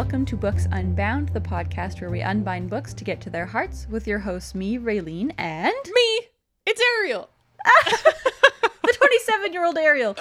welcome to Books Unbound, the podcast where we unbind books to get to their hearts with your hosts, me, Raylene, and Me, it's Ariel. the 27 year old Ariel.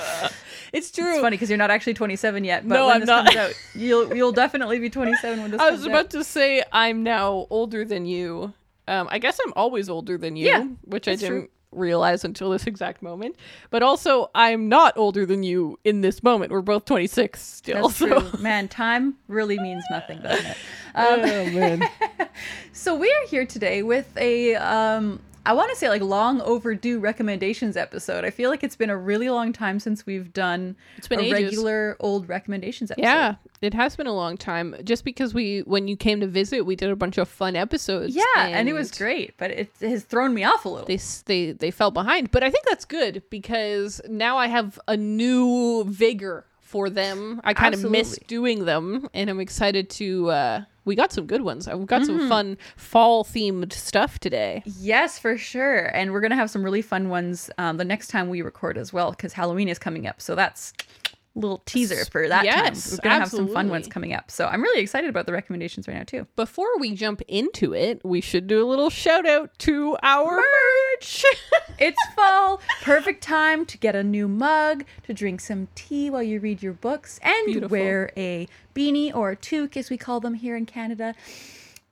It's true. It's funny because you're not actually 27 yet, but No, when I'm this not. comes out, you'll you'll definitely be 27 when this comes out. I was out. about to say I'm now older than you. Um, I guess I'm always older than you, Yeah, which I didn't true. Realize until this exact moment. But also, I'm not older than you in this moment. We're both 26 still. That's so. true. Man, time really means nothing, doesn't it? oh Um, man. so we are here today with a um I want to say like long overdue recommendations episode. I feel like it's been a really long time since we've done It's been a ages. regular old recommendations episode. Yeah, it has been a long time. Just because we, when you came to visit, we did a bunch of fun episodes. Yeah, and, it was great, but it has thrown me off a little. they they they fell behind but i think that's good because now i have a new vigor for them i kind of miss doing them and i'm excited to uh we got some good ones we've got Mm-hmm. some fun fall themed stuff today Yes, for sure. And we're going to have some really fun ones um, the next time we record as well because Halloween is coming up. So that's a little teaser for that Yes, time. We're going to have some fun ones coming up. So I'm really excited about the recommendations right now, too. before we jump into it we should do a little shout out to our merch It's fall, perfect time to get a new mug, to drink some tea while you read your books, and Beautiful. wear a beanie or a toque, as we call them here in Canada.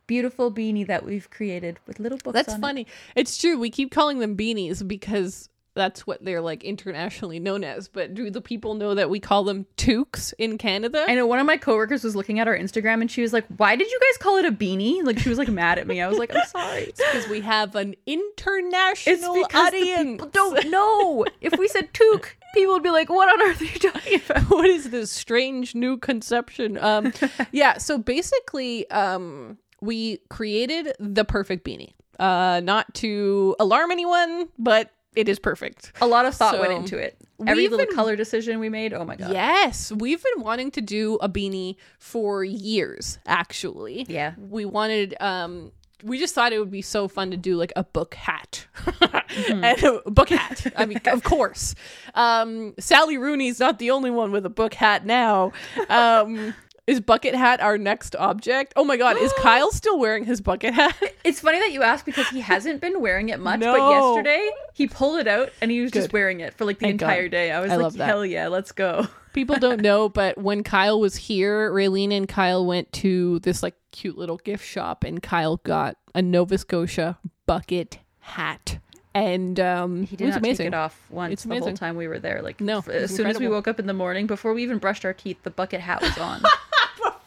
Beautiful beanie that we've created with little books that's on it. funny it's true we keep calling them beanies because that's what they're like internationally known as but do the people know that we call them toques in canada I know one of my coworkers was looking at our Instagram and she was like, "Why did you guys call it a beanie?" Like she was like mad at me. I was like, "I'm sorry." because we have an international It's because audience. people don't know. If we said toque, people would be like, "What on earth are you talking about?" what is this strange new conception? Um, yeah. So basically, um, we created the perfect beanie. Uh, not to alarm anyone, but it is perfect. A lot of thought went into it. Every little been- color decision we made. Oh my god. Yes, we've been wanting to do a beanie for years. Actually, Yeah. we wanted. Um, we just thought it would be so fun to do like a book hat Mm-hmm. and a book hat. I mean, of course. Um, Sally Rooney's not the only one with a book hat now. Um, is bucket hat our next object? Oh my god, is Kyle still wearing his bucket hat? It's funny that you ask because he hasn't been wearing it much, but yesterday he pulled it out and he was just wearing it for like the Thank God. entire day. I was I like, hell yeah, let's go. People don't know, but when Kyle was here, Raylene and Kyle went to this like cute little gift shop, and Kyle got a Nova Scotia bucket hat, and um, He did not amazing. take it off once It's the whole time we were there. Like No, as was soon as we woke up in the morning, before we even brushed our teeth, the bucket hat was on.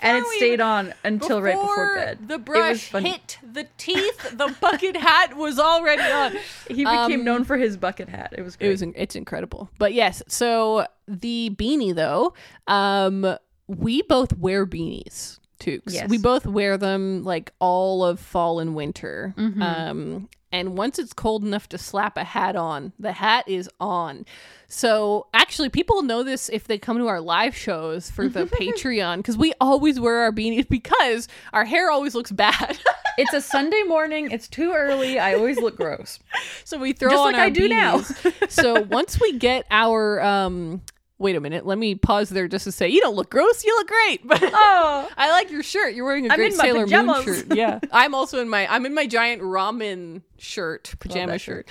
and it stayed on until right before Before bed. The brush hit the teeth. The bucket hat was already on. He became Um, known for his bucket hat. It was great. It was it's incredible. But yes, so the beanie though, um we both wear beanies. Toques. Yes. We both wear them like all of fall and winter. Mm-hmm. Um and once it's cold enough to slap a hat on, the hat is on. So actually people know this if they come to our live shows for the Patreon because we always wear our beanies because our hair always looks bad. it's a Sunday morning. It's too early. I always look gross. So we throw Just on like our I do now. beanies. so once we get our um wait a minute, let me pause there just to say you don't look gross, you look great. But Oh, I like your shirt. You're wearing a I'm great in my Sailor Moon shirt. Yeah. I'm also in my I'm in my giant ramen shirt, pajama that shirt.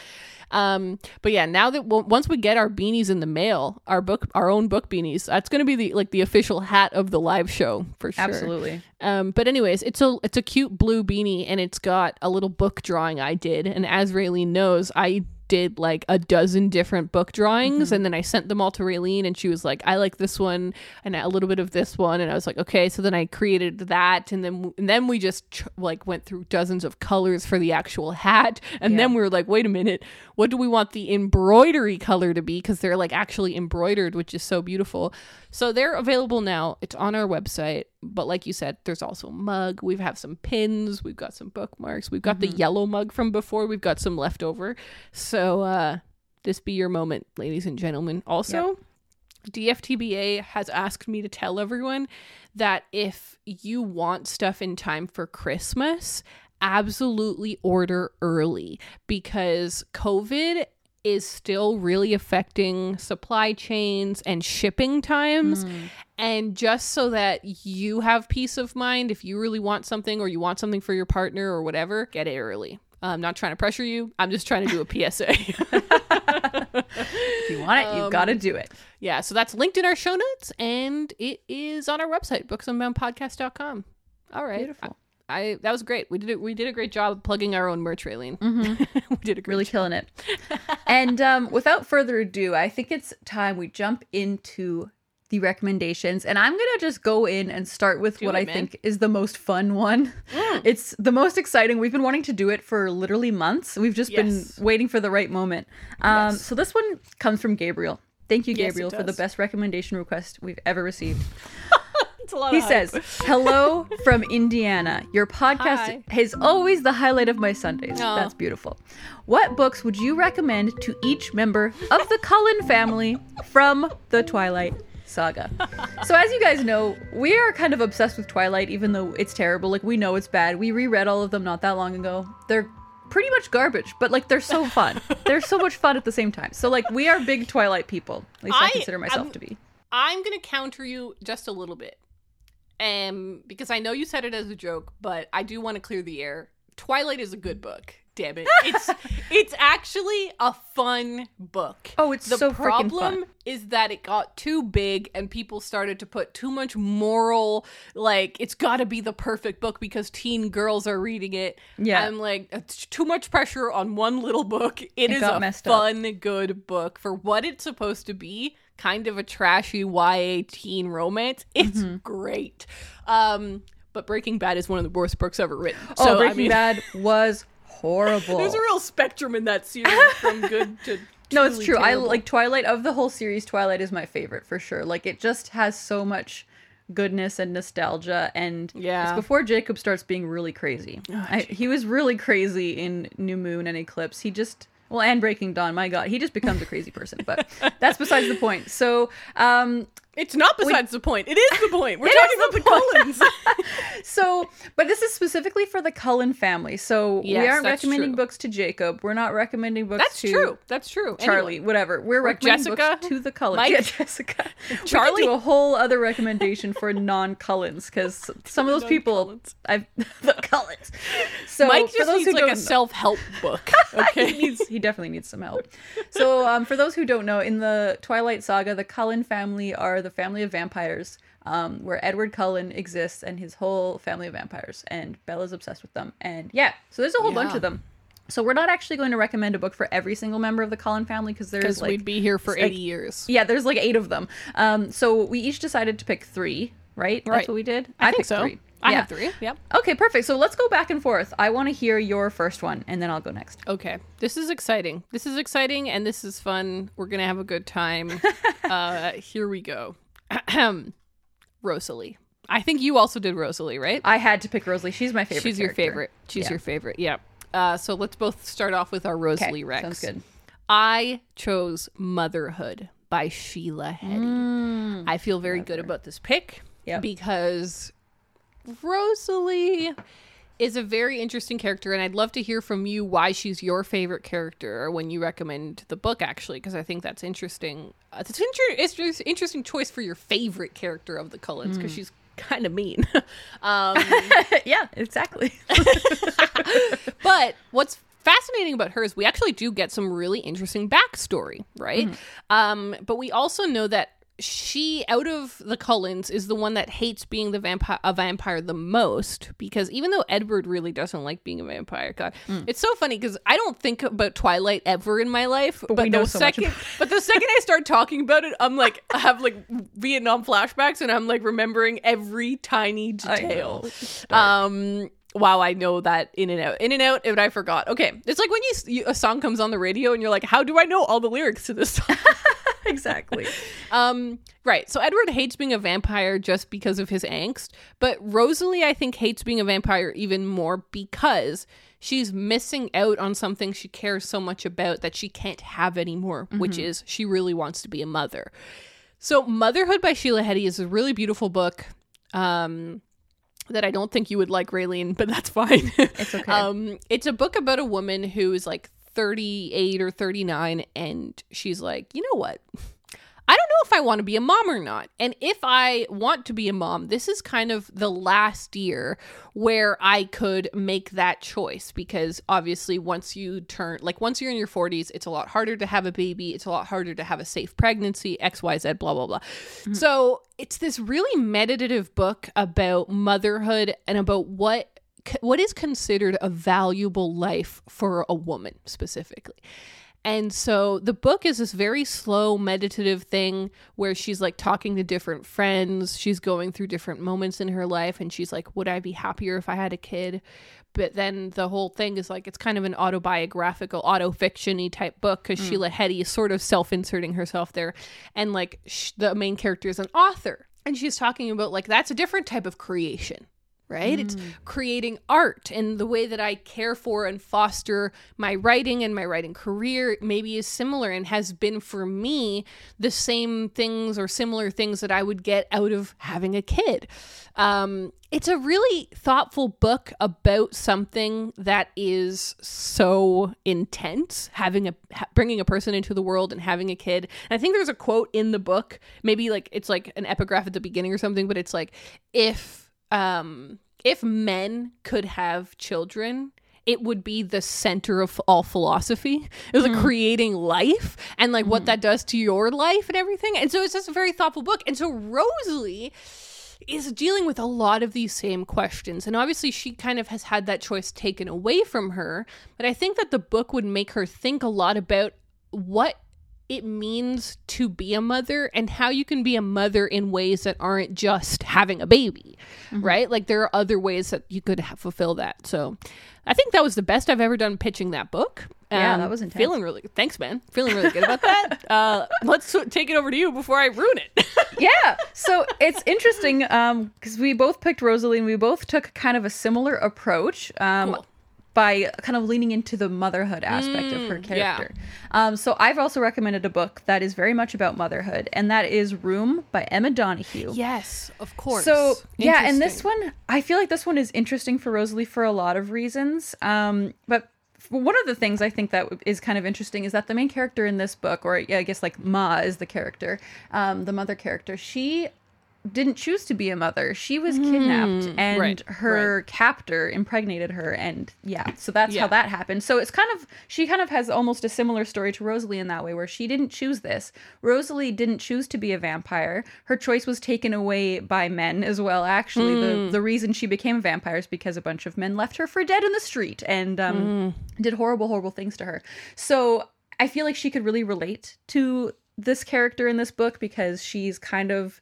Um, but yeah, now that w- once we get our beanies in the mail, our book, our own book beanies, that's going to be the like the official hat of the live show for sure. absolutely. Um, but anyways, it's a it's a cute blue beanie and it's got a little book drawing I did. And as Raylene knows, I did like a dozen different book drawings mm-hmm. and then I sent them all to Raylene and she was like, I like this one and a little bit of this one. And I was like, okay. So then I created that and then and then we just ch- like went through dozens of colors for the actual hat. And then we were like, wait a minute, what do we want the embroidery color to be? Because they're like actually embroidered, which is so beautiful. So they're available now. It's on our website. But like you said, there's also a mug. We have some pins. We've got some bookmarks. We've got the yellow mug from before. We've got some leftover. So uh this be your moment, ladies and gentlemen. Also, DFTBA has asked me to tell everyone that if you want stuff in time for Christmas, absolutely order early because COVID is still really affecting supply chains and shipping times. Hmm. And just so that you have peace of mind, if you really want something or you want something for your partner or whatever, get it early. I'm not trying to pressure you. I'm just trying to do a PSA. If you want it, you've um, got to do it. yeah, so that's linked in our show notes and it is on our website, booksunboundpodcast.com. All right. Beautiful. I, I that was great. We did it. We did a great job plugging our own merch, Raylene. we did a great Really job. killing it. and um, without further ado, I think it's time we jump into the recommendations. And I'm going to just go in and start with what it, I man. think is the most fun one. It's the most exciting. We've been wanting to do it for literally months. We've just Yes. been waiting for the right moment. Um, Yes. So this one comes from Gabriel. Thank you, Yes, Gabriel, for the best recommendation request we've ever received. It's a lot He says, Hello from Indiana. Your podcast Hi. is always the highlight of my Sundays. Aw. That's beautiful. What books would you recommend to each member of the Cullen family from the Twilight Saga? so, as you guys know, we are kind of obsessed with Twilight, even though it's terrible. Like, we know it's bad. We reread all of them not that long ago. They're pretty much garbage, but like they're so fun. they're so much fun at the same time. So, like, we are big Twilight people. At least I, I- consider myself I'm- to be. I'm gonna counter you just a little bit, um, because I know you said it as a joke, but I do want to clear the air. Twilight is a good book. Damn it, it's it's actually a fun book. Oh, it's the so problem fun. is that it got too big and people started to put too much moral like it's got to be the perfect book because teen girls are reading it Yeah. i'm like it's too much pressure on one little book it is a messed up. fun good book for what it's supposed to be kind of a trashy ya teen romance it's Mm-hmm. great um but breaking bad is one of the worst books ever written Oh, so Breaking I mean, Bad was horrible. there's a real spectrum in that series from good to no, it's true. I like Twilight of the whole series. Twilight is my favorite for sure. Like it just has so much goodness and nostalgia, and Yeah. it's before Jacob starts being really crazy. I, he was really crazy in New Moon and Eclipse. He just well, and Breaking Dawn. My God, he just becomes a crazy person. But that's besides the point. So, um, It's not besides the point. It is the point. We're talking about the Cullens. so, but this is specifically for the Cullen family. So we aren't recommending true. books to Jacob. We're not recommending books That's to true. That's true. Charlie, Anyway, whatever. We're recommending Jessica, books to the Cullens. Mike, yeah, Jessica. Charlie. We do a whole other recommendation for non-Cullens because some of those people, I've the Cullens. So Mike for just those needs like a know- self-help book. he Okay. needs he definitely needs some help. So um, for those who don't know, in the Twilight Saga, the Cullen family are the family of vampires. Um, where Edward Cullen exists and his whole family of vampires, and Bella's obsessed with them. And yeah, so there's a whole bunch of them. So we're not actually going to recommend a book for every single member of the Cullen family because there's Because like we'd be here for like- 80 years. yeah, there's like eight of them. Um, so we each decided to pick three, right? That's Right. what we did. I, think so. three. I yeah. have three. Yep. Okay, perfect. So let's go back and forth. I want to hear your first one, and then I'll go next. Okay. This is exciting. This is exciting and this is fun. We're going to have a good time. uh, here we go. Rosalie. I think you also did Rosalie, right? I had to pick Rosalie. She's my favorite. She's your favorite. She's Yeah. your favorite. Yeah. Uh, so let's both start off with our Rosalie Okay, Rex. sounds good. I chose Motherhood by Sheila Heti. I feel very good about this pick Yep. because Rosalie is a very interesting character, and I'd love to hear from you why she's your favorite character when you recommend the book, actually, because I think that's interesting. Uh, It's an inter- it's just interesting choice for your favorite character of the Cullens because she's kind of mean. um, yeah, exactly. but what's fascinating about her is we actually do get some really interesting backstory, right? Um, but we also know that she, out of the Cullens, is the one that hates being the vampire a vampire the most because even though Edward really doesn't like being a vampire, God, it's so funny because I don't think about Twilight ever in my life, but, know the so second, but the second I start talking about it, I'm like, I have like Vietnam flashbacks, and I'm like remembering every tiny detail. Um. Wow, I know that in and out, in and out, and I forgot. Okay, it's like when you, you a song comes on the radio and you're like, how do I know all the lyrics to this song? exactly. um, right. So Edward hates being a vampire just because of his angst, but Rosalie, I think, hates being a vampire even more because she's missing out on something she cares so much about that she can't have anymore, which is she really wants to be a mother. So, Motherhood by Sheila Heti is a really beautiful book. Um, that I don't think you would like, Raylene, but that's fine. It's okay. Um, it's a book about a woman who is like 38 or 39 and she's like, "You know what? I don't know if I want to be a mom or not. And if I want to be a mom, this is kind of the last year where I could make that choice because obviously once you turn like once you're in your 40s, it's a lot harder to have a baby, it's a lot harder to have a safe pregnancy, XYZ blah blah blah. Mm-hmm. So, it's this really meditative book about motherhood and about what what is considered a valuable life for a woman specifically. And so the book is this very slow, meditative thing where she's like talking to different friends. She's going through different moments in her life. And she's like, Would I be happier if I had a kid? But then the whole thing is like, it's kind of an autobiographical, auto fiction type book because mm. Sheila Heti is sort of self inserting herself there. And like, sh- the main character is an author. And she's talking about like, that's a different type of creation right? Mm. It's creating art and the way that I care for and foster my writing and my writing career maybe is similar and has been for me the same things or similar things that I would get out of having a kid. Um, it's a really thoughtful book about something that is so intense having a bringing a person into the world and having a kid and i think there's a quote in the book maybe like it's like an epigraph at the beginning or something but it's like if um if men could have children it would be the center of all philosophy. It was like mm. creating life and like mm. what that does to your life and everything. And so it's just a very thoughtful book. And so Rosalie is dealing with a lot of these same questions. And obviously, she kind of has had that choice taken away from her. But I think that the book would make her think a lot about what it means to be a mother and how you can be a mother in ways that aren't just having a baby, mm-hmm. right? Like there are other ways that you could fulfill that. So I think that was the best I've ever done pitching that book. Yeah, um, that was intense. Feeling really thanks, man. Feeling really good about that. Uh, let's take it over to you before I ruin it. yeah. So it's interesting because um, we both picked Rosalie and we both took kind of a similar approach. Um, cool by kind of leaning into the motherhood aspect mm, of her mm, character. Yeah. Um, so I've also recommended a book that is very much about motherhood, and that is Room by Emma Donoghue. Yes, of course. So yeah, and this one, I feel like this one is interesting for Rosalie for a lot of reasons. Um, but one of the things I think that is kind of interesting is that the main character in this book, or yeah, I guess like Ma is the character, um, the mother character. She didn't choose to be a mother. She was kidnapped mm, and right, her right. captor impregnated her and yeah, so that's yeah. how that happened. So it's kind of she kind of has almost a similar story to Rosalie in that way where she didn't choose this. Rosalie didn't choose to be a vampire. Her choice was taken away by men as well actually. Mm. The the reason she became a vampire is because a bunch of men left her for dead in the street and um, mm. did horrible horrible things to her. So I feel like she could really relate to this character in this book because she's kind of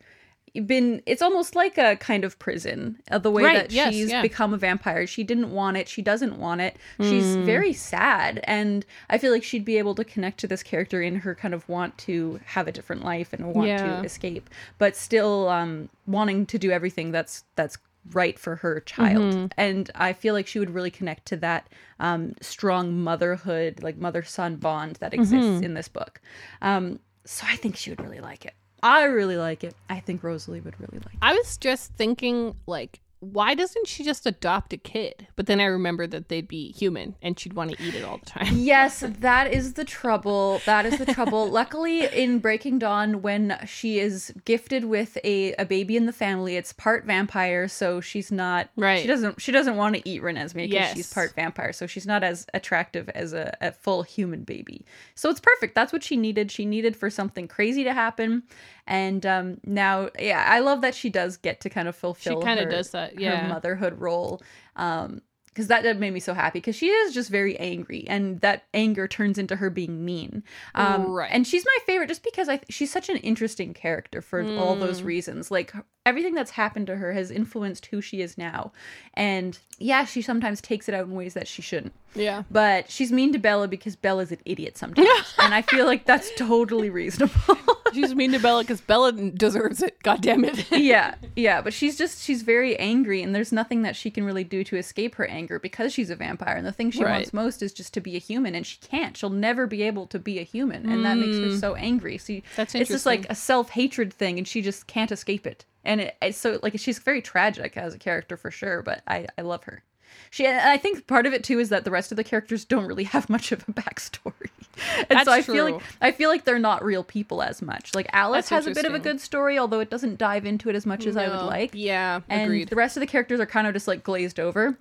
been it's almost like a kind of prison uh, the way right, that yes, she's yeah. become a vampire she didn't want it she doesn't want it she's mm. very sad and i feel like she'd be able to connect to this character in her kind of want to have a different life and want yeah. to escape but still um wanting to do everything that's that's right for her child mm-hmm. and i feel like she would really connect to that um, strong motherhood like mother son bond that exists mm-hmm. in this book um, so i think she would really like it I really like it. I think Rosalie would really like it. I was just thinking, like, why doesn't she just adopt a kid? But then I remembered that they'd be human and she'd want to eat it all the time. yes, that is the trouble. That is the trouble. Luckily, in Breaking Dawn, when she is gifted with a, a baby in the family, it's part vampire, so she's not right. She doesn't she doesn't want to eat Renesmee because yes. she's part vampire, so she's not as attractive as a, a full human baby. So it's perfect. That's what she needed. She needed for something crazy to happen and um, now yeah i love that she does get to kind of fulfill she kind of does that yeah. her motherhood role. Um, because that made me so happy because she is just very angry and that anger turns into her being mean. Um, right. and she's my favorite just because i she's such an interesting character for mm. all those mm. reasons. Like everything that's happened to her has influenced who she is now. And yeah she sometimes takes it out in ways that she shouldn't. Yeah. But she's mean to bella because bella's an idiot sometimes and i feel like that's totally reasonable. She's mean to bella because bella deserves it god damn it. Yeah yeah but she's just she's very angry and there's nothing that she can really do to escape her anger anger because she's a vampire and the thing she right. wants most is just to be a human and she can't she'll never be able to be a human and mm. that makes her mm. so angry so That's it's just like a self-hatred thing and she just can't escape it and it, it's so like she's very tragic as a character for sure but i i love her She, and I think part of it too is that the rest of the characters don't really have much of a backstory, and That's so I feel like I feel like they're not real people as much. Like Alice That's has a bit of a good story, although it doesn't dive into it as much as I would like. Yeah, and agreed. the rest of the characters are kind of just like glazed over.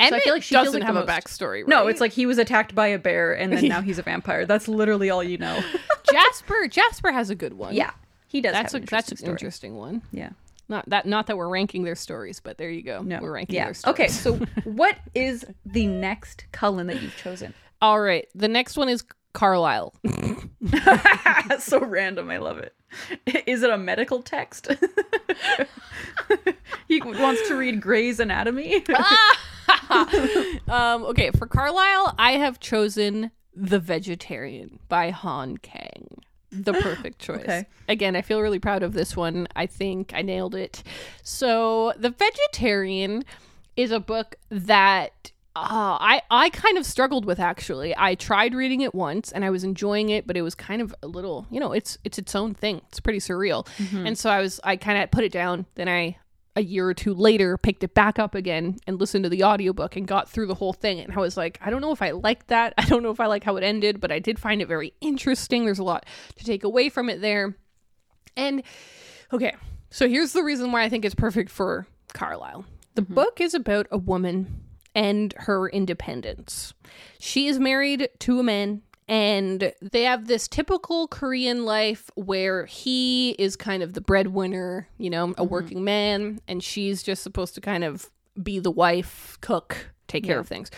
And so I feel like she doesn't like have a backstory. Right? No, it's like he was attacked by a bear and then now he's a vampire. That's literally all you know. Jasper. Jasper has a good one. yeah, he does. that's have a an that's an story. interesting one. Yeah. Not that not that we're ranking their stories, but there you go. No, we're ranking yeah. their stories. Okay, so what is the next Cullen that you've chosen? All right. The next one is Carlisle. So random. I love it. Is it a medical text? he wants to read Grey's Anatomy. um, okay, for Carlisle, I have chosen The Vegetarian by Han Kang. The perfect choice. Okay. Again, I feel really proud of this one. I think I nailed it. So, The Vegetarian is a book that uh, I I kind of struggled with actually. I tried reading it once and I was enjoying it, but it was kind of a little, you know, it's it's its own thing. It's pretty surreal. And so I was I kind of put it down. Then I a year or two later picked it back up again and listened to the audiobook and got through the whole thing. And I was like I don't know if I like that. I don't know if I like how it ended but I did find it very interesting. There's a lot to take away from it there. And okay so here's the reason why I think it's perfect for Carlisle. The mm-hmm. book is about a woman and her independence. She is married to a man and they have this typical Korean life where he is kind of the breadwinner, you know, a mm-hmm. working man, and she's just supposed to kind of be the wife, cook, take care of things.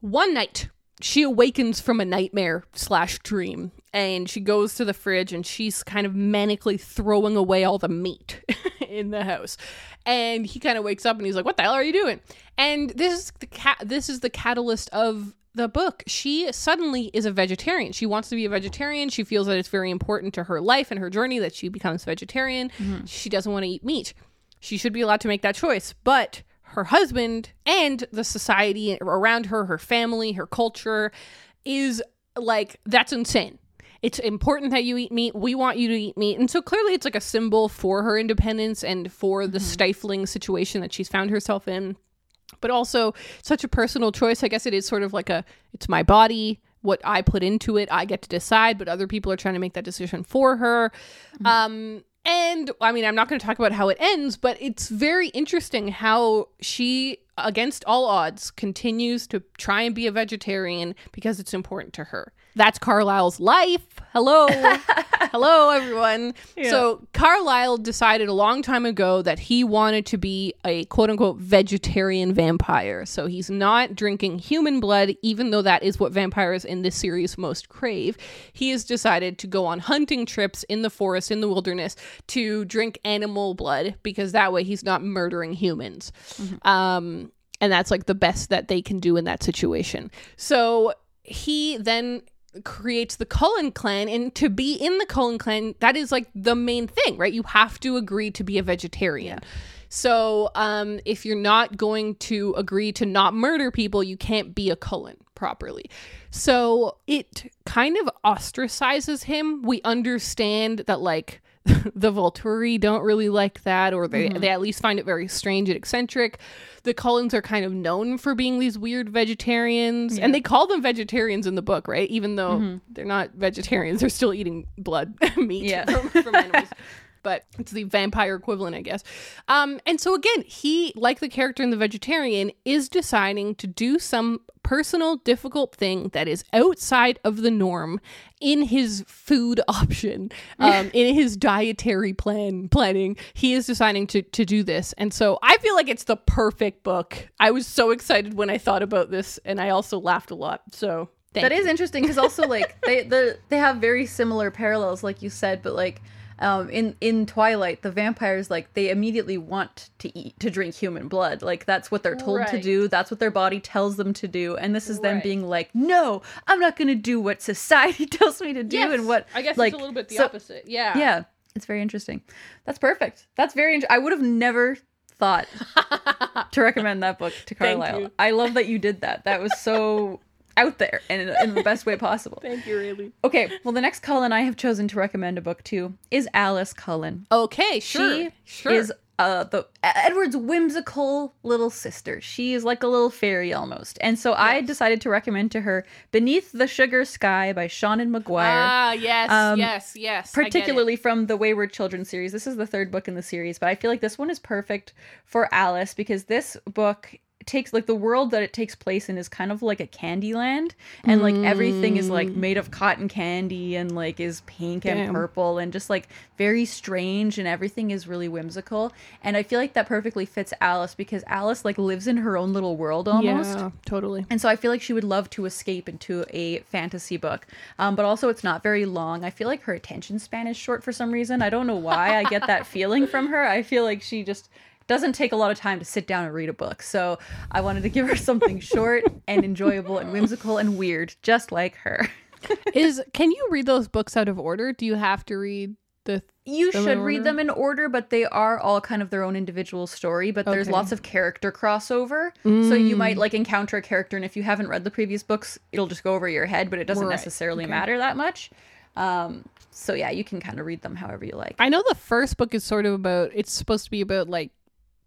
One night, she awakens from a nightmare slash dream, and she goes to the fridge and she's kind of manically throwing away all the meat in the house. And he kind of wakes up and he's like, "What the hell are you doing?" And this is the this is the catalyst of the book. She suddenly is a vegetarian. She wants to be a vegetarian. She feels that it's very important to her life and her journey that she becomes vegetarian. Mm-hmm. She doesn't want to eat meat. She should be allowed to make that choice. But her husband and the society around her, her family, her culture is like, that's insane. It's important that you eat meat. We want you to eat meat. And so clearly it's like a symbol for her independence and for the mm-hmm. stifling situation that she's found herself in but also such a personal choice. I guess it is sort of like a it's my body, what I put into it, I get to decide, but other people are trying to make that decision for her. Um and I mean, I'm not going to talk about how it ends, but it's very interesting how she against all odds continues to try and be a vegetarian because it's important to her. That's Carlisle's life. Hello. Hello everyone. So Carlisle decided a long time ago that he wanted to be a quote unquote vegetarian vampire. So he's not drinking human blood, even though that is what vampires in this series most crave. He has decided to go on hunting trips in the forest, in the wilderness, to drink animal blood because that way he's not murdering humans. Um, and that's like the best that they can do in that situation. So he then creates the Cullen clan and to be in the Cullen clan that is like the main thing right? You have to agree to be a vegetarian. So um if you're not going to agree to not murder people you can't be a Cullen properly. So it kind of ostracizes him. We understand that like the Volturi don't really like that, or they, mm-hmm. they at least find it very strange and eccentric. The Cullens are kind of known for being these weird vegetarians, and they call them vegetarians in the book, right? Even though mm-hmm. they're not vegetarians, they're still eating blood meat Yeah. from, from animals. But it's the vampire equivalent, I guess. Um, and so again, he, like the character in the vegetarian, is deciding to do some personal, difficult thing that is outside of the norm in his food option, um, in his dietary plan planning. He is deciding to to do this, and so I feel like it's the perfect book. I was so excited when I thought about this, and I also laughed a lot. So thank That you. is interesting because also like they the they have very similar parallels, like you said, but like um, in in Twilight, the vampires like they immediately want to eat to drink human blood. Like that's what they're told to do. That's what their body tells them to do. And this is them Right. being like, no, I'm not going to do what society tells me to do. Yes, and what I guess like it's a little bit the so- opposite. Yeah, Yeah, it's very interesting. That's perfect. That's very. Int- I would have never thought to recommend that book to Carlisle. I love that you did that. That was so out there and in, in the best way possible. Thank you, really. Okay, well, the next Cullen I have chosen to recommend a book to is Alice Cullen. Okay, sure, She sure. is uh, the Edward's whimsical little sister. She is like a little fairy almost. And so I decided to recommend to her Beneath the Sugar Sky by Shannon McGuire. Ah, yes, Um, yes, yes. I get it. particularly from the Wayward Children series. This is the third book in the series, but I feel like this one is perfect for Alice because this book takes like the world that it takes place in is kind of like a candy land and like everything is like made of cotton candy and like is pink and purple and just like very strange and everything is really whimsical and i feel like that perfectly fits alice because alice like lives in her own little world almost Yeah, totally. and so I feel like she would love to escape into a fantasy book. Um, but also, it's not very long. I feel like her attention span is short for some reason. I don't know why I get that feeling from her. I feel like she just doesn't take a lot of time to sit down and read a book. So I wanted to give her something short and enjoyable and whimsical and weird, just like her. Is can you read those books out of order? Do you have to read the You should read them in order, but they are all kind of their own individual story. But there's Okay. lots of character crossover. So you Mm. might like encounter a character, and if you haven't read the previous books, it'll just go over your head, but it doesn't Right. necessarily Okay. matter that much. Um, so yeah, you can kind of read them however you like. I know the first book is sort of about it's supposed to be about like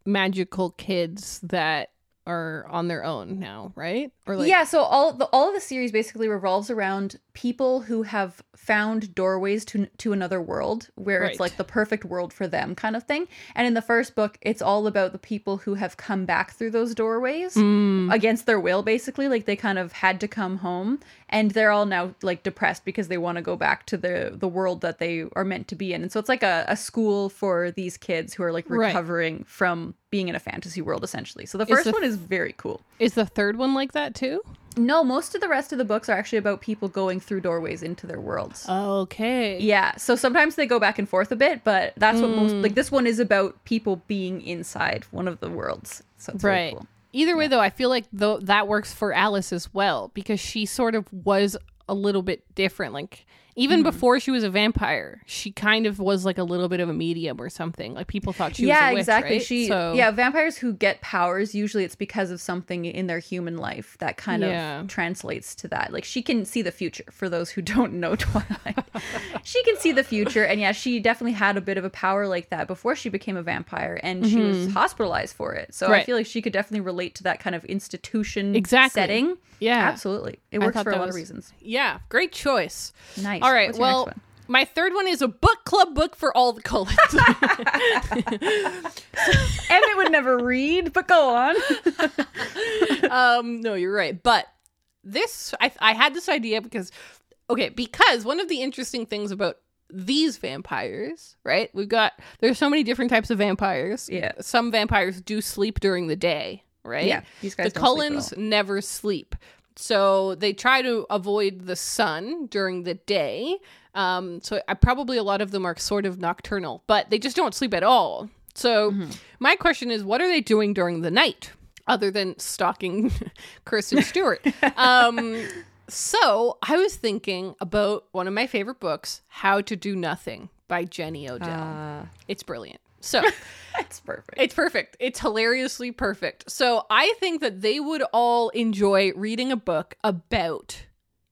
magical kids that are on their own now, right? Or like yeah, so all the all of the series basically revolves around people who have found doorways to to another world where Right. it's like the perfect world for them kind of thing. And in the first book, it's all about the people who have come back through those doorways Mm, against their will basically, like they kind of had to come home and they're all now like depressed because they want to go back to the the world that they are meant to be in. And so it's like a, a school for these kids who are like Right. recovering from being in a fantasy world essentially. So the first the- one is very cool. is the third one like that too? No, most of the rest of the books are actually about people going through doorways into their worlds. Okay. yeah, so sometimes they go back and forth a bit, but that's what most Mm. like this one is about people being inside one of the worlds. So it's right. cool. Either way, though, I feel like though that works for Alice as well because she sort of was a little bit different. Like even Mm-hmm. before she was a vampire, she kind of was like a little bit of a medium or something. Like people thought she yeah, was a witch, exactly. right? She so, yeah, vampires who get powers usually it's because of something in their human life that kind Yeah. of translates to that. Like she can see the future for those who don't know Twilight. she can see the future and yeah, she definitely had a bit of a power like that before she became a vampire and she was hospitalized for it. So I Mm-hmm. Feel like she could definitely relate to that kind of institution Exactly. setting. Yeah, Absolutely. It works for a lot was- of reasons. yeah, great choice. Nice. All right, well, my third one is a book club book for all the Cullens. Emmett would never read, but go on. um, no, you're right. But this, I, I had this idea because, okay, because one of the interesting things about these vampires, right? We've got there's so many different types of vampires. Yeah. Some vampires do sleep during the day, right? Yeah, these guys the sleep Cullens never sleep. So they try to avoid the sun during the day. Um, so I, probably a lot of them are sort of nocturnal, but they just don't sleep at all. So Mm-hmm. my question is, what are they doing during the night other than stalking Kristen Stewart? um, so I was thinking about one of my favorite books, How to Do Nothing by Jenny Odell. Uh, it's brilliant. So it's perfect. it's perfect. It's hilariously perfect. So I think that they would all enjoy reading a book about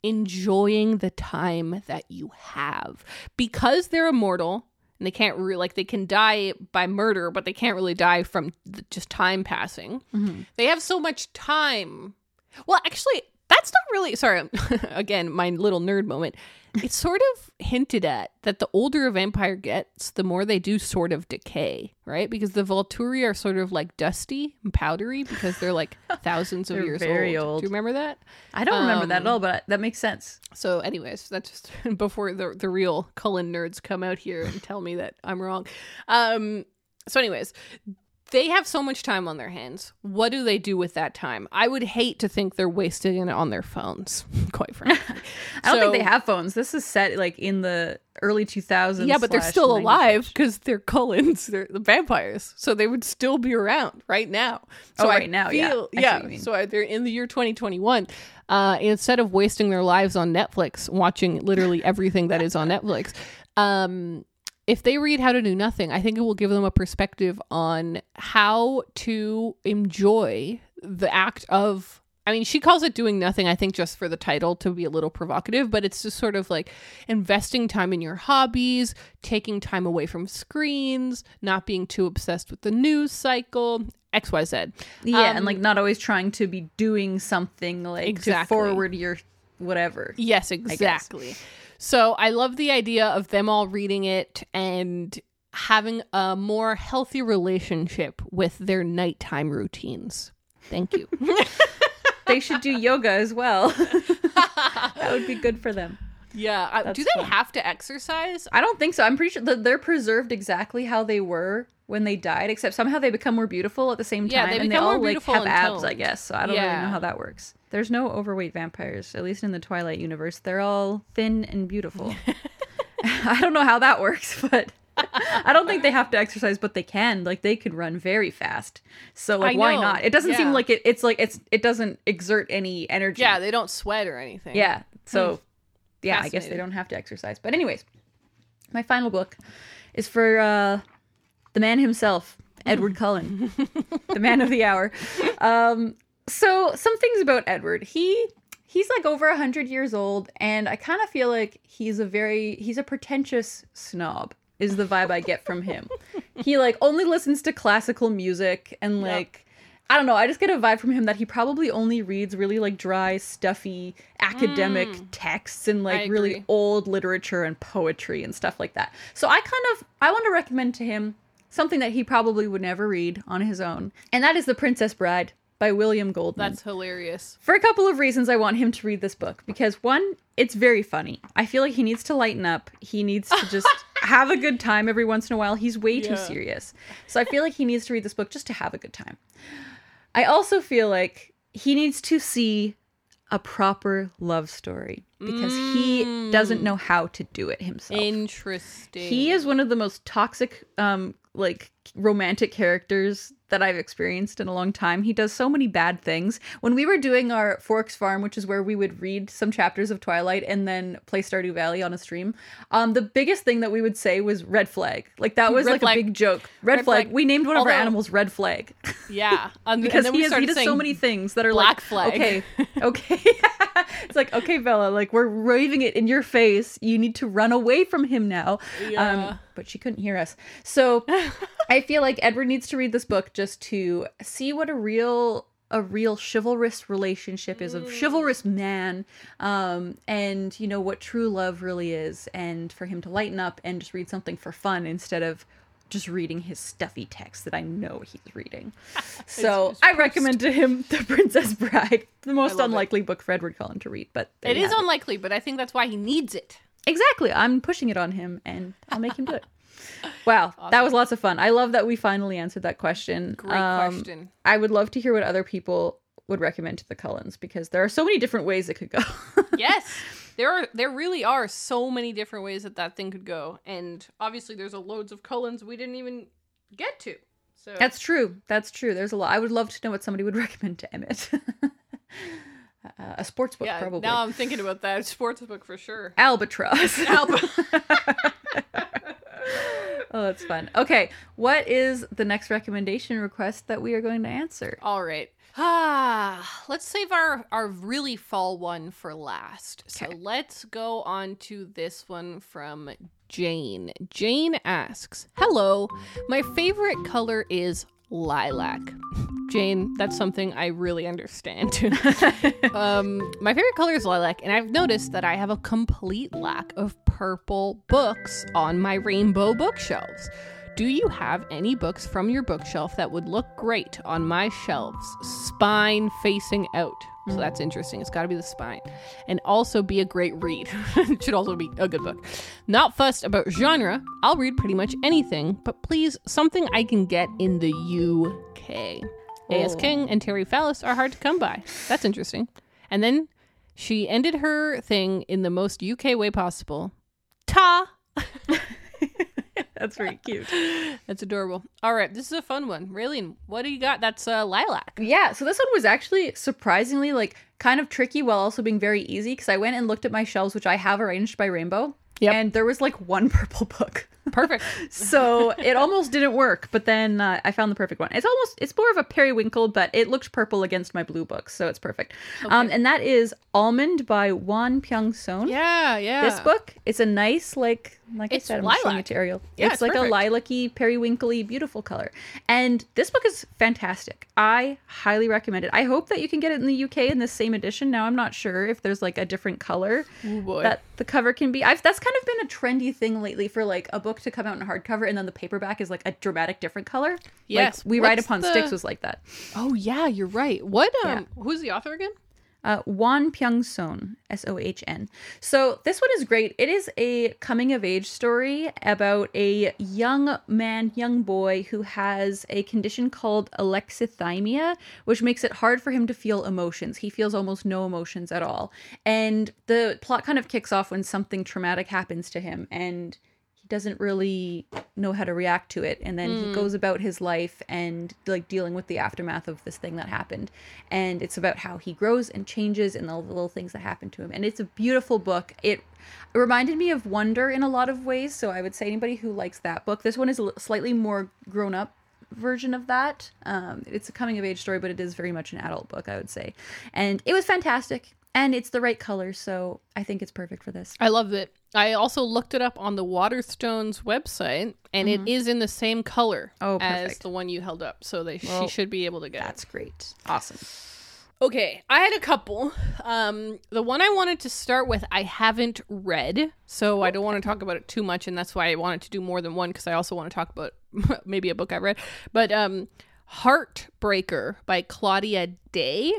enjoying the time that you have because they're immortal and they can't re- like they can die by murder but they can't really die from just time passing Mm-hmm. they have so much time well actually that's not really sorry again my little nerd moment it's sort of hinted at that the older a vampire gets the more they do sort of decay right because the volturi are sort of like dusty and powdery because they're like thousands of They're years very old. old. do you remember that I don't remember that at um, all, but that makes sense. so, anyways, that's just before the the real Cullen nerds come out here and tell me that I'm wrong. Um. So, anyways, they have so much time on their hands. What do they do with that time? I would hate to think they're wasting it on their phones. Quite frankly, I don't think they have phones. This is set like in the early 2000s. Yeah, but they're still 90s. alive because they're Cullens. They're the vampires, so they would still be around right now. So Oh, I right now, yeah. feel- I yeah. So I- they're in the year 2021. Uh, instead of wasting their lives on Netflix, watching literally everything that is on Netflix, um, if they read How to Do Nothing, I think it will give them a perspective on how to enjoy the act of I mean, she calls it doing nothing, I think, just for the title to be a little provocative, but it's just sort of like investing time in your hobbies, taking time away from screens, not being too obsessed with the news cycle, XYZ. Yeah, Um, and like not always trying to be doing something like Exactly. to forward your whatever. Yes, exactly. So I love the idea of them all reading it and having a more healthy relationship with their nighttime routines. Thank you. They should do yoga as well. that would be good for them. yeah. uh, do they fun. have to exercise? I don't think so. I'm pretty sure that they're preserved exactly how they were when they died, except somehow they become more beautiful at the same Yeah, time, they and they all like have abs, I guess. So I don't really know how that works. There's no overweight vampires, at least in the Twilight universe. They're all thin and beautiful. I don't know how that works, but I don't think they have to exercise, but they can. Like they could run very fast. So like why not? It doesn't seem like it. It's like it's it doesn't exert any energy. Yeah, they don't sweat or anything. Yeah. So, yeah, I guess they don't have to exercise. But anyways, my final book is for uh, the man himself, Edward Cullen, the man of the hour. Um, so some things about Edward. He he's like over a hundred years old, and I kind of feel like he's a very he's a pretentious snob. Is the vibe I get from him. he like only listens to classical music and like I don't know. I just get a vibe from him that he probably only reads really like dry, stuffy academic texts and like really old literature and poetry and stuff like that. So I kind of I want to recommend to him something that he probably would never read on his own, and that is The Princess Bride by William Goldman. That's hilarious. For a couple of reasons, I want him to read this book because one, it's very funny. I feel like he needs to lighten up. He needs to just have a good time every once in a while. He's way too Yeah. serious. So I feel like he needs to read this book just to have a good time. I also feel like he needs to see a proper love story because he doesn't know how to do it himself. Interesting. He is one of the most toxic, um, like romantic characters that I've experienced in a long time. He does so many bad things. When we were doing our Forks Farm, which is where we would read some chapters of Twilight and then play Stardew Valley on a stream, um, the biggest thing that we would say was red flag. Like that was Red like flag. a big joke. Red, Red flag. flag. We named one of our animals Red Flag Yeah. Um, because and then he, we has, he does so many things that are black like flag. okay okay it's like okay bella like we're waving it in your face you need to run away from him now Yeah. um but she couldn't hear us so i feel like edward needs to read this book just to see what a real a real chivalrous relationship is a Mm. chivalrous man um and you know what true love really is and for him to lighten up and just read something for fun instead of just reading his stuffy text that I know he's reading. So I recommend to him The Princess Bride, the most love it. unlikely book for Edward Cullen to read, but It is unlikely, but I think that's why he needs it. Exactly. I'm pushing it on him and I'll make him do it. Wow, that was lots of fun. I love that we finally answered that question. Great Um, question. I would love to hear what other people would recommend to the Cullens because there are so many different ways it could go. yes there are there really are so many different ways that that thing could go and obviously there's a loads of cullens we didn't even get to so That's true. That's true. There's a lot. I would love to know what somebody would recommend to Emmett. uh, a sports book, yeah probably. now i'm thinking about that sports book for sure Albatross. Alba- oh, that's fun. Okay, what is the next recommendation request that we are going to answer? all right ah let's save our our really fall one for last so let's go on to this one from jane jane asks hello my favorite color is lilac. Jane that's something i really understand. Um my favorite color is lilac and i've noticed that i have a complete lack of purple books on my rainbow bookshelves do you have any books from your bookshelf that would look great on my shelves spine facing out so that's interesting it's got to be the spine and also be a great read it should also be a good book not fussed about genre i'll read pretty much anything but please something i can get in the uk A.S. Oh. King and Terry Fallis are hard to come by. That's interesting. And then she ended her thing in the most UK way possible. Ta! That's very cute. That's adorable. All right, this is a fun one. Raylene, what do you got? That's uh, lilac. Yeah, so this one was actually surprisingly like kind of tricky while also being very easy because I went and looked at my shelves, which I have arranged by rainbow. Yep. And there was like one purple book. Perfect. so it almost didn't work, but then uh, I found the perfect one. It's almost it's more of a periwinkle, but it looks purple against my blue book, so it's perfect. Um, and that is Almond by Won-pyung Sohn. Yeah, yeah. This book, it's a nice like like It's I said, I'm showing lilac. material. Yeah, it's, it's like perfect. a lilac-y, periwinkly, beautiful color. And this book is fantastic. I highly recommend it. I hope that you can get it in the UK in the same edition. Now I'm not sure if there's like a different color Ooh, that the cover can be. I've that's kind of been a trendy thing lately for like a book to come out in hardcover and then the paperback is like a dramatic different color. Yes. Like We Ride What's Upon the- Sticks was like that. oh yeah, you're right. What? Um, Yeah. who's the author again? Uh, Won-pyung Sohn, S O H N. So this one is great. It is a coming of age story about a young man, young boy who has a condition called alexithymia, which makes it hard for him to feel emotions. He feels almost no emotions at all. And the plot kind of kicks off when something traumatic happens to him and he doesn't really know how to react to it. And then he goes about his life and like dealing with the aftermath of this thing that happened. And it's about how he grows and changes and all the little things that happen to him. And it's a beautiful book. It reminded me of wonder in a lot of ways. So i would say anybody who likes that book this one is a slightly more grown up version of that. Um, it's a coming of age story but it is very much an adult book i would say. And it was fantastic and it's the right color so i think it's perfect for this I love it. I also looked it up on the Waterstones website, and it is in the same color Mm-hmm. Oh, as the one you held up. So they Well, she should be able to get it. that's great awesome Okay, I had a couple. Um, the one I wanted to start with, I haven't read, so I don't want to talk about it too much, and that's why I wanted to do more than one because I also want to talk about maybe a book I read. But um, Heartbreaker by Claudia Dey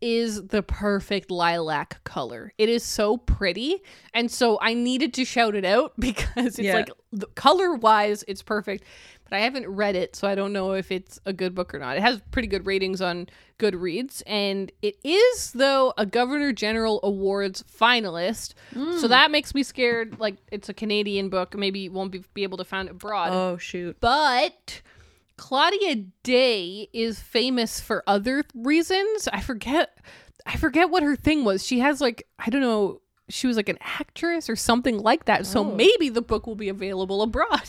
is the perfect lilac color. It is so pretty, and so I needed to shout it out because it's Yeah. like color wise, it's perfect. But I haven't read it, so I don't know if it's a good book or not. It has pretty good ratings on Goodreads, and it is though a Governor General Awards finalist. So hmm. that makes me scared. Like it's a Canadian book, maybe you won't be, be able to find it abroad. oh shoot But Claudia Dey is famous for other reasons. I forget I forget what her thing was. She has like I don't know, she was like an actress or something like that. So Oh. maybe the book will be available abroad.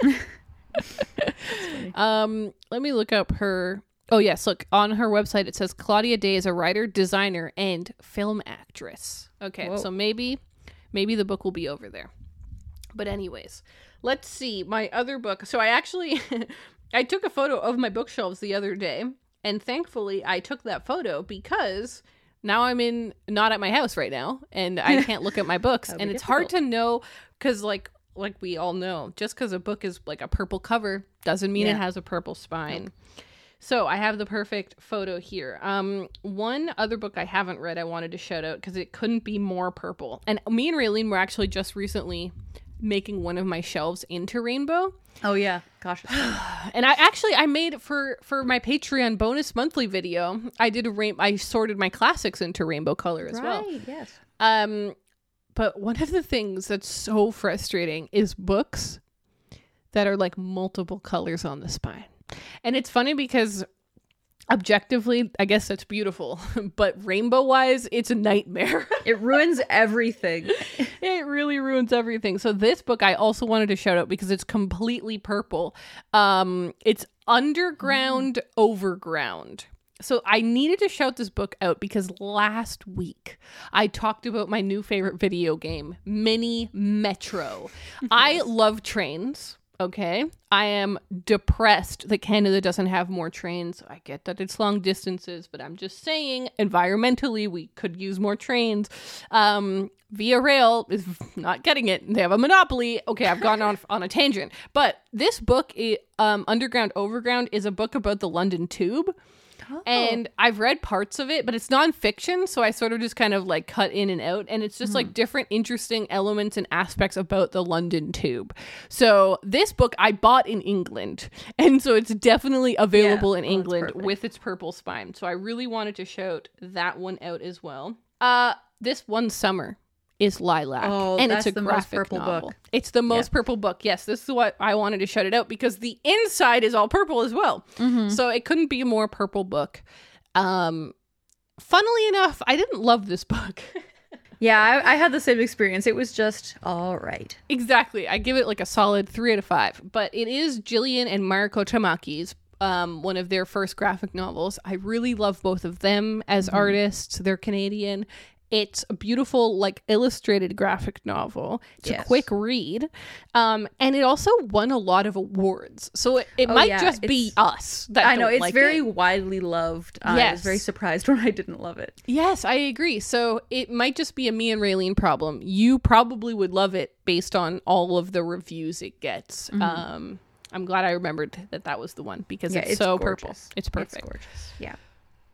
um let me look up her Oh yes, look on her website it says Claudia Dey is a writer, designer, and film actress. Okay, Whoa. so maybe maybe the book will be over there. But anyways, let's see my other book. So I actually I took a photo of my bookshelves the other day, and thankfully I took that photo because now I'm in not at my house right now and I can't look at my books and it's hard to know cuz like like we all know, just cuz a book is like a purple cover doesn't mean it has a purple spine. So I have the perfect photo here. Um, one other book I haven't read I wanted to shout out because it couldn't be more purple. And me and Raeleen were actually just recently making one of my shelves into rainbow. oh yeah gosh And I actually I made for for my Patreon bonus monthly video. I did a rain. I sorted my classics into rainbow color as well. right yes Um, but one of the things that's so frustrating is books that are like multiple colors on the spine. And it's funny because objectively, I guess that's beautiful, but rainbow wise, it's a nightmare. it ruins everything it really ruins everything. So this book I also wanted to shout out because it's completely purple. Um it's Underground Overground. So I needed to shout this book out because last week I talked about my new favorite video game, Mini Metro. I love trains. Okay. I am depressed that Canada doesn't have more trains. I get that it's long distances, but I'm just saying environmentally we could use more trains. Um Via Rail is not getting it. They have a monopoly. Okay, I've gone on on a tangent. But this book, um, Underground Overground, is a book about the London Tube. And I've read parts of it, but it's nonfiction, so I sort of just kind of like cut in and out. And it's just like different interesting elements and aspects about the London Tube. So this book I bought in England, and so it's definitely available in Oh, England with its purple spine. So I really wanted to shout that one out as well. Uh, this one summer is lilac, Oh, and that's it's a the most graphic purple novel. book. It's the most purple book. Yes, this is what I wanted to shut it out because the inside is all purple as well. Mm-hmm. So it couldn't be a more purple book. Um, funnily enough, I didn't love this book. Yeah, I, I had the same experience. It was just all right. Exactly. I give it like a solid three out of five. But it is Jillian and Mariko Tamaki's um, one of their first graphic novels. I really love both of them as artists. They're Canadian. It's a beautiful, like illustrated graphic novel. It's Yes. a quick read, um, and it also won a lot of awards. So it, it Oh, might yeah, just be us that I know it's like very it. widely loved. I Yes. was very surprised when I didn't love it. Yes, I agree. So it might just be a me and Raeleen problem. You probably would love it based on all of the reviews it gets. Um, I'm glad I remembered that that was the one because Mm-hmm. Yeah, it's, so purple. It's perfect. It's gorgeous. Yeah.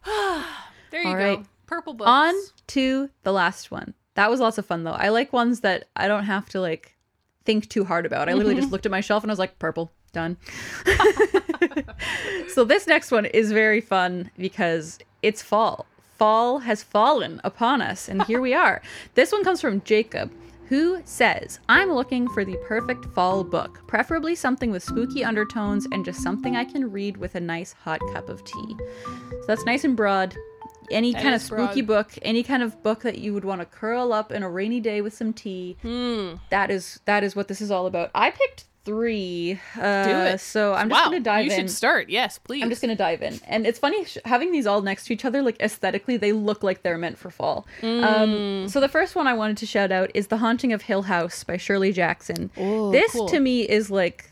there you All go. right. Purple books. On to the last one. That was lots of fun though. I like ones that I don't have to like think too hard about. I literally Mm-hmm. just looked at my shelf and I was like, purple, done. so this next one is very fun because it's fall. Fall has fallen upon us, and here we are. This one comes from Jacob, who says, I'm looking for the perfect fall book, preferably something with spooky undertones and just something I can read with a nice hot cup of tea. So that's nice and broad. Any That kind of spooky broad. book, any kind of book that you would want to curl up in a rainy day with some tea. Hmm. That is that is what this is all about. I picked three. Uh, Do it. So I'm just wow. gonna dive you in. should start. Yes, please. I'm just gonna dive in, and it's funny sh- having these all next to each other. Like aesthetically, they look like they're meant for fall. Mm. Um, so the first one I wanted to shout out is "The Haunting of Hill House" by Shirley Jackson. Oh, this cool. to me is like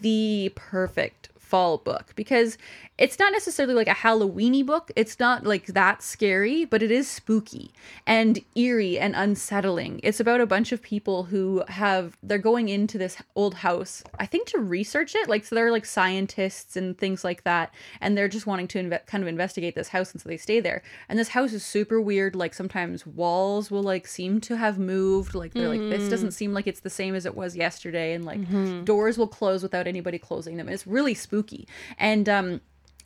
the perfect fall book because it's not necessarily like a Halloweeny book. It's not like that scary, but it is spooky and eerie and unsettling. It's about a bunch of people who have they're going into this old house, I think to research it. Like so they're like scientists and things like that, and they're just wanting to inve- kind of investigate this house, and so they stay there. And this house is super weird. Like sometimes walls will like seem to have moved. Like they're like this doesn't mm. seem like it's the same as it was yesterday, and like mm-hmm. doors will close without anybody closing them. It's really spooky. And um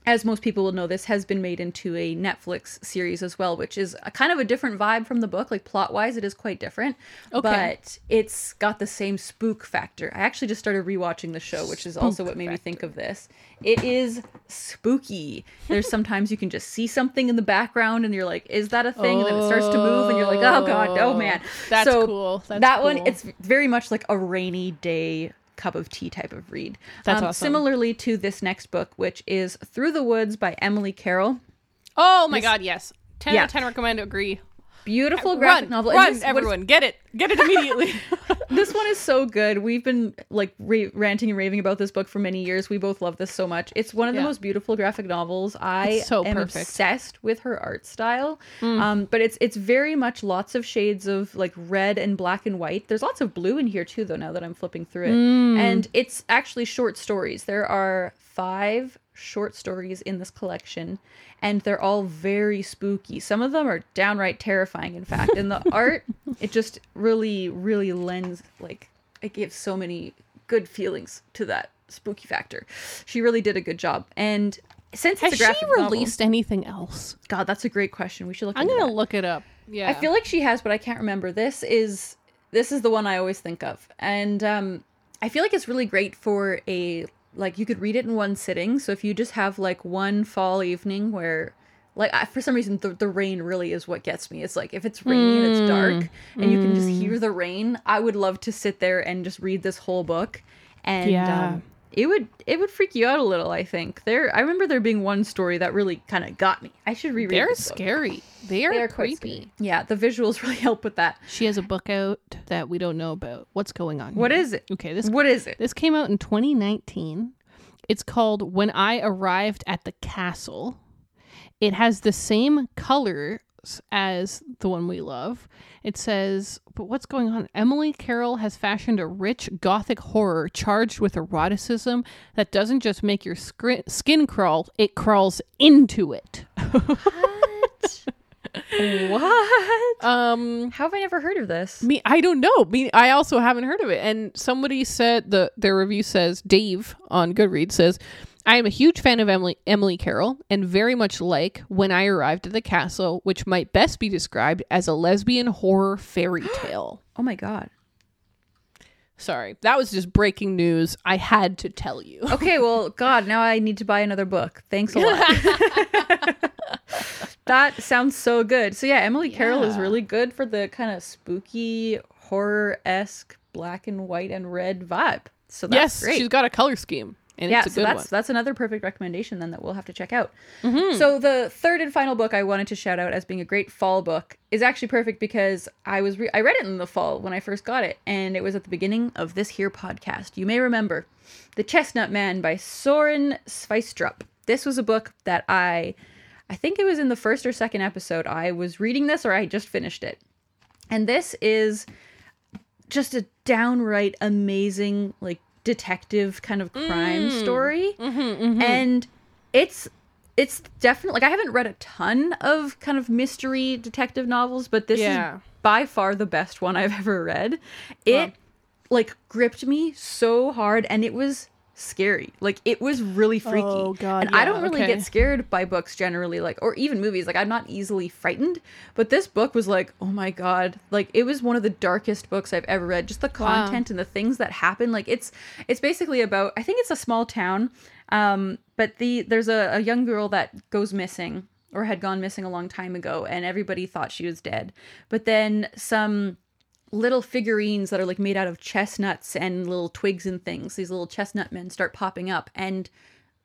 as most people will know, this has been made into a Netflix series as well, which is a kind of a different vibe from the book. Like plot wise, it is quite different, Okay. but it's got the same spook factor. I actually just started rewatching the show, which is also what made me think of this. It is spooky. There's sometimes you can just see something in the background, and you're like, "Is that a thing?" And then it starts to move, and you're like, "Oh god, oh man." That's so cool. That's that one, it's very much like a rainy day cup of tea type of read. That's um, awesome. Similarly to this next book, which is Through the Woods by Emily Carroll. oh my god, yes. 10 Yeah. out of 10 recommend agree. Beautiful graphic run, novel. Run, this- what is- everyone. Get it. Get it immediately. this one is so good. We've been like ra- ranting and raving about this book for many years. We both love this so much. It's one of the most beautiful graphic novels. I so am perfect. Mm. obsessed with her art style. Um, but it's it's very much lots of shades of like red and black and white. There's lots of blue in here too, though. Now that I'm flipping through it, Mm. and it's actually short stories. There are five short stories in this collection and they're all very spooky. Some of them are downright terrifying in fact. And the art it just really really lends like it gives so many good feelings to that spooky factor. She really did a good job. And since Has she graphic novel- released anything else? God, that's a great question. We should look I'm going that. to look it up. Yeah. I feel like she has, but I can't remember. This is this is the one I always think of, and um, I feel like it's really great for a like you could read it in one sitting. So if you just have like one fall evening where like I, for some reason the, the rain really is what gets me. It's like if it's rainy and it's dark and you can just hear the rain, I would love to sit there and just read this whole book, and Yeah. um, it would it would freak you out a little. I think there. I remember there being one story that really kind of got me. I should reread. They're scary. They are, They are creepy. Yeah, the visuals really help with that. She has a book out that we don't know about. What's going on? What here? is it? Okay, this What is it? this came out in 2019. It's called When I Arrived at the Castle. It has the same colors as the one we love. It says, but what's going on? Emily Carroll has fashioned a rich gothic horror charged with eroticism that doesn't just make your scri- skin crawl, it crawls into it. what? What? Um How have I never heard of this? Me, I don't know. Me, I also haven't heard of it. And somebody said the their review says Dave on Goodreads says, "I am a huge fan of Emily Emily Carroll and very much like When I Arrived at the Castle, which might best be described as a lesbian horror fairy tale." Oh my god. Sorry, that was just breaking news. I had to tell you. Okay, well, God, now I need to buy another book. Thanks a lot. that sounds so good. So yeah, Emily Carroll is really good for the kind of spooky horror esque black and white and red vibe. So that's yes, great. she's got a color scheme, and yeah, so that's one. that's another perfect recommendation then that we'll have to check out. Mm-hmm. So the third and final book I wanted to shout out as being a great fall book is actually perfect because I was re- I read it in the fall when I first got it, and it was at the beginning of this here podcast. You may remember, "The Chestnut Man" by Soren Sveistrup. This was a book that I, I think it was in the first or second episode. I was reading this, or I just finished it, and this is just a downright amazing like detective kind of crime mm. story. Mm-hmm, mm-hmm. And it's it's definitely like i haven't read a ton of kind of mystery detective novels but this Yeah. is by far the best one i've ever read. It like gripped me so hard and it was scary. Like it was really freaky. Oh, God, and i don't really okay. get scared by books generally like or even movies. Like i'm not easily frightened. But this book was like oh my god. Like it was one of the darkest books i've ever read. Just the Wow. content and the things that happen. Like it's it's basically about i think it's a small town um but the there's a, a young girl that goes missing or had gone missing a long time ago and everybody thought she was dead. But then some little figurines that are like made out of chestnuts and little twigs and things. These little chestnut men start popping up and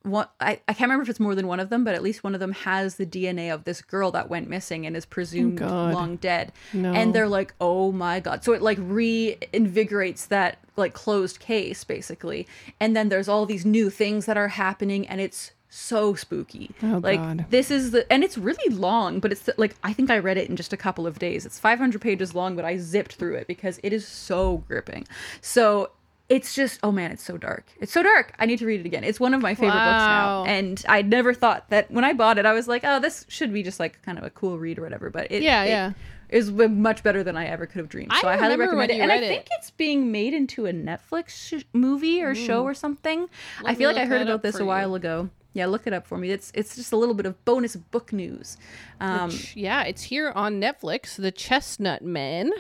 what I, I can't remember if it's more than one of them, but at least one of them has the DNA of this girl that went missing and is oh, presumed God. long dead. No. And they're like, oh my god. So it like reinvigorates that like closed case basically. And then there's all these new things that are happening and it's so spooky. Oh, like God. this is the and it's really long, but it's like I think I read it in just a couple of days. It's 500 pages long, but I zipped through it because it is so gripping. So it's just oh man, it's so dark. It's so dark. I need to read it again. It's one of my favorite books now, and I never thought that when I bought it, I was like, oh, this should be just like kind of a cool read or whatever. But it Yeah, it yeah. is much better than I ever could have dreamed. So I, highly recommend it, and I read it. think it's being made into a Netflix sh- movie or show or something. I feel like I heard about this a you. while ago. Yeah, look it up for me. It's it's just a little bit of bonus book news. Um, Which- yeah, it's here on Netflix. The Chestnut Men.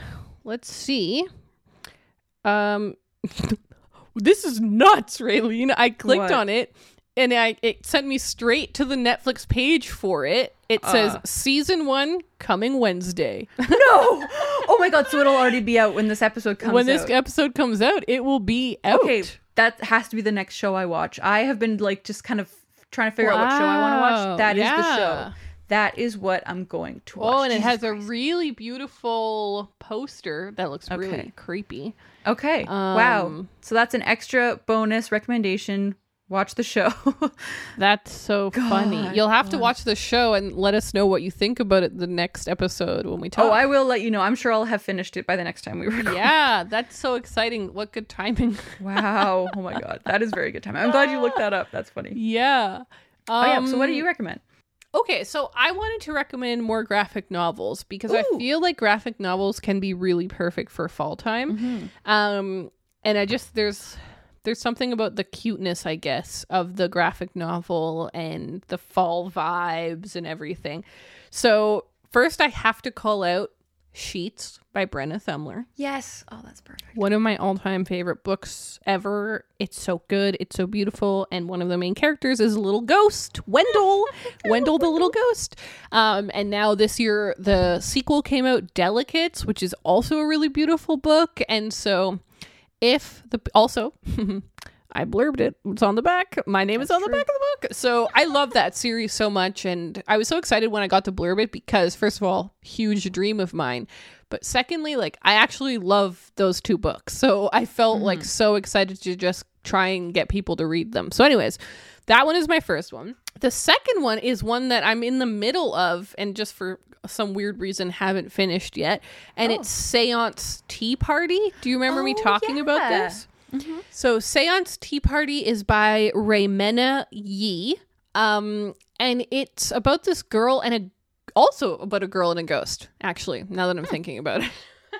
Let's see. Um, this is nuts, Raeleen. I clicked What? on it, and I it sent me straight to the Netflix page for it. It says Uh. season one coming Wednesday. no! Oh my god! So it'll already be out when this episode comes out. when this out. episode comes out, it will be out. okay, that has to be the next show I watch. I have been like just kind of trying to figure out what show I want to Wow, watch. That is the show. That is what I'm going to watch. Oh, and it Jesus has a really beautiful poster that looks really creepy. Okay. wow. Um, So that's an extra bonus recommendation. Watch the show. That's so funny. You'll have to watch the show and let us know what you think about it the next episode when we talk. oh, I will let you know. I'm sure I'll have finished it by the next time we record. yeah, that's so exciting. What good timing. Wow. Oh my god. That is very good timing. I'm glad you looked that up. That's funny. yeah. Oh yeah. So what do Um, you recommend? Okay, so I wanted to recommend more graphic novels because I feel like graphic novels can be really perfect for fall time. Mm-hmm. Um and I just there's there's something about the cuteness, I guess, of the graphic novel and the fall vibes and everything. So, first I have to call out Sheets by Brenna Thummler. Yes. Oh, that's perfect. One of my all-time favorite books ever. It's so good, it's so beautiful, and one of the main characters is a little ghost, Wendell. Wendell the little ghost. Um and now this year the sequel came out Delicates, which is also a really beautiful book, and so if the also I blurbed it. It's on the back. My name is on the back of the book. So I love that series so much. And I was so excited when I got to blurb it because, first of all, huge dream of mine. But secondly, like, I actually love those two books. So I felt like mm-hmm. so excited to just try and get people to read them. So, anyways, that one is my first one. The second one is one that I'm in the middle of and just for some weird reason haven't finished yet. And it's Seance Tea Party. Do you remember me Oh, talking about yeah. this? So Seance Tea Party is by Reimena Yee. Um, and it's about this girl and a also about a girl and a ghost, actually, now that I'm thinking about it.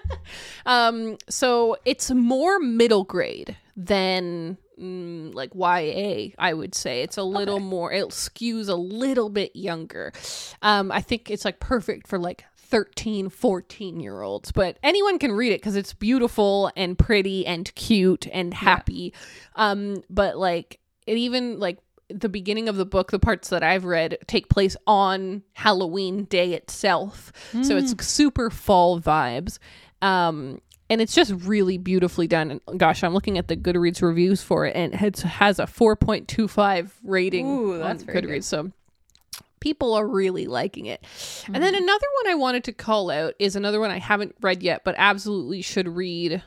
um, so it's more middle grade than mm, like YA, I would say. It's a little more it skews a little bit younger. Um, I think it's like perfect for like 13 14 year olds but anyone can read it because it's beautiful and pretty and cute and happy um but like it even like the beginning of the book, the parts that I've read take place on Halloween day itself. So it's super fall vibes. Um, and it's just really beautifully done. And gosh, I'm looking at the Goodreads reviews for it, and it has a 4.25 rating Ooh, that's on Goodreads. good. So people are really liking it. And then another one I wanted to call out is another one I haven't read yet, but absolutely should read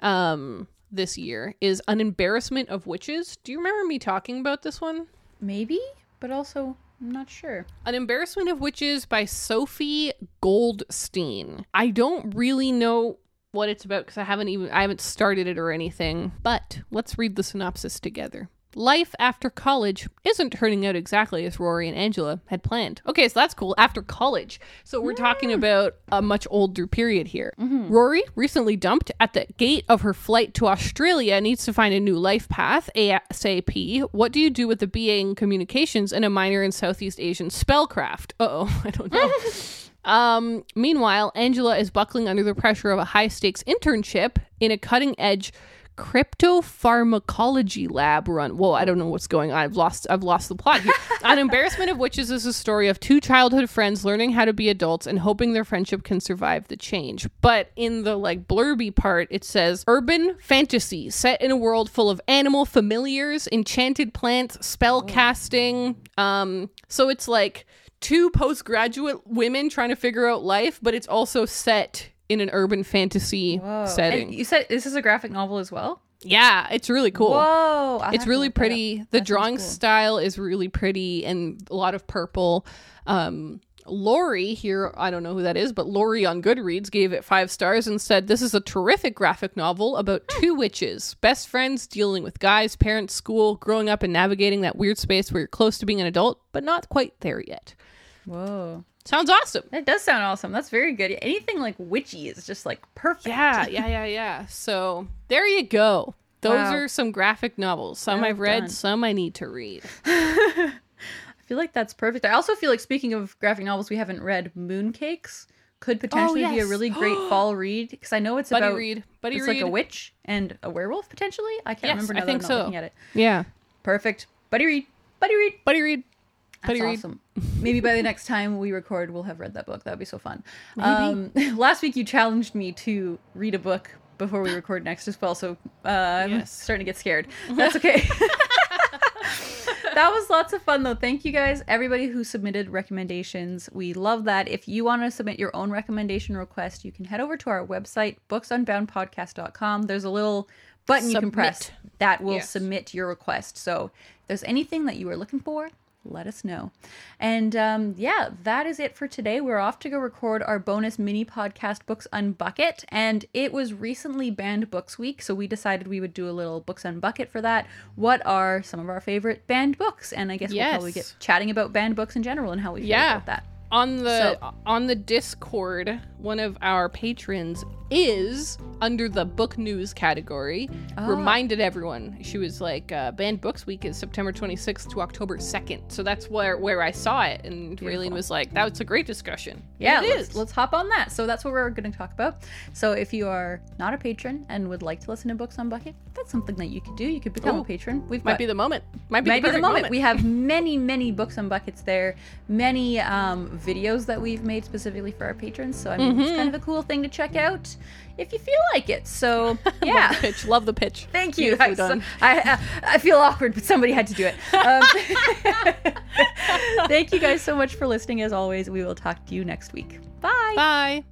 um, this year is An Embarrassment of Witches. Do you remember me talking about this one? Maybe, but also I'm not sure. An Embarrassment of Witches by Sophie Goldstein. I don't really know what it's about because I haven't even I haven't started it or anything. But let's read the synopsis together. Life after college isn't turning out exactly as Rory and Angela had planned. Okay, so that's cool. After college. So we're talking about a much older period here. Rory, recently dumped at the gate of her flight to Australia, needs to find a new life path ASAP. What do you do with a BA in communications and a minor in Southeast Asian spellcraft? Uh oh, I don't know. Um, meanwhile, Angela is buckling under the pressure of a high stakes internship in a cutting edge cryptopharmacology lab run. Whoa, I don't know what's going on. I've lost I've lost the plot here. An Embarrassment of Witches is a story of two childhood friends learning how to be adults and hoping their friendship can survive the change. But in the like blurby part, it says urban fantasy set in a world full of animal familiars, enchanted plants, spell casting. Um, so it's like two postgraduate women trying to figure out life, but it's also set in an urban fantasy setting. And you said this is a graphic novel as well. yeah, it's really cool. Whoa! I It's really look that up. pretty. The drawing cool. style is really pretty and a lot of purple. Um Lori here, I don't know who that is, but Lori on Goodreads gave it five stars and said, This is a terrific graphic novel about Hmm. two witches, best friends dealing with guys, parents, school, growing up and navigating that weird space where you're close to being an adult, but not quite there yet. Whoa! Sounds awesome. That does sound awesome. That's very good. Anything like witchy is just like perfect. Yeah, yeah, yeah, yeah. So there you go. Those Wow. are some graphic novels. Some Well I've read, done. some I need to read. I feel like that's perfect. I also feel like speaking of graphic novels we haven't read, Mooncakes could oh, potentially be a Oh, really great fall read because I know it's Buddy about read. Buddy it's read. like a witch and a werewolf potentially. I can't Yes, remember I now think I'm so. looking at it. Yeah. Perfect. Buddy read. Buddy read. Buddy read. That's awesome. Maybe by the next time we record, we'll have read that book. That'd be so fun. Um, last week you challenged me to read a book before we record next as well, so uh, I'm starting to get scared. That's okay. that was lots of fun though. Thank you guys, everybody who submitted recommendations. We love that. If you want to submit your own recommendation request, you can head over to our website, booksunboundpodcast.com. There's a little button you can press that will Yes. submit your request. So if there's anything that you are looking for, let us know. And um, yeah, that is it for today. We're off to go record our bonus mini podcast, Books Unbucket. And it was recently banned Books Week, so we decided we would do a little Books Unbucket for that. What are some of our favorite banned books? And I guess we'll probably get chatting about banned books in general and how we feel Yeah. about that. On the So- on the Discord, one of our patrons is under the book news category. Ah. Reminded everyone. She was like, uh, "Banned Books Week is September 26th to October 2nd." So that's where where I saw it, and Raeleen was like, "That was a great discussion." Yeah, it let's, is. let's hop on that. So that's what we're going to talk about. So if you are not a patron and would like to listen to Books Unbucket, that's something that you could do. You could become Ooh. a patron. We've Might got be the moment. Might be might the, be the perfect moment. We have many, many books on buckets there, many um, videos that we've made specifically for our patrons. So I mean, it's kind of a cool thing to check out if you feel like it. So Love yeah. the pitch. Love the pitch. Thank you. I, done. I, I feel awkward, but somebody had to do it. Um, thank you guys so much for listening. As always, we will talk to you next week. Bye. Bye.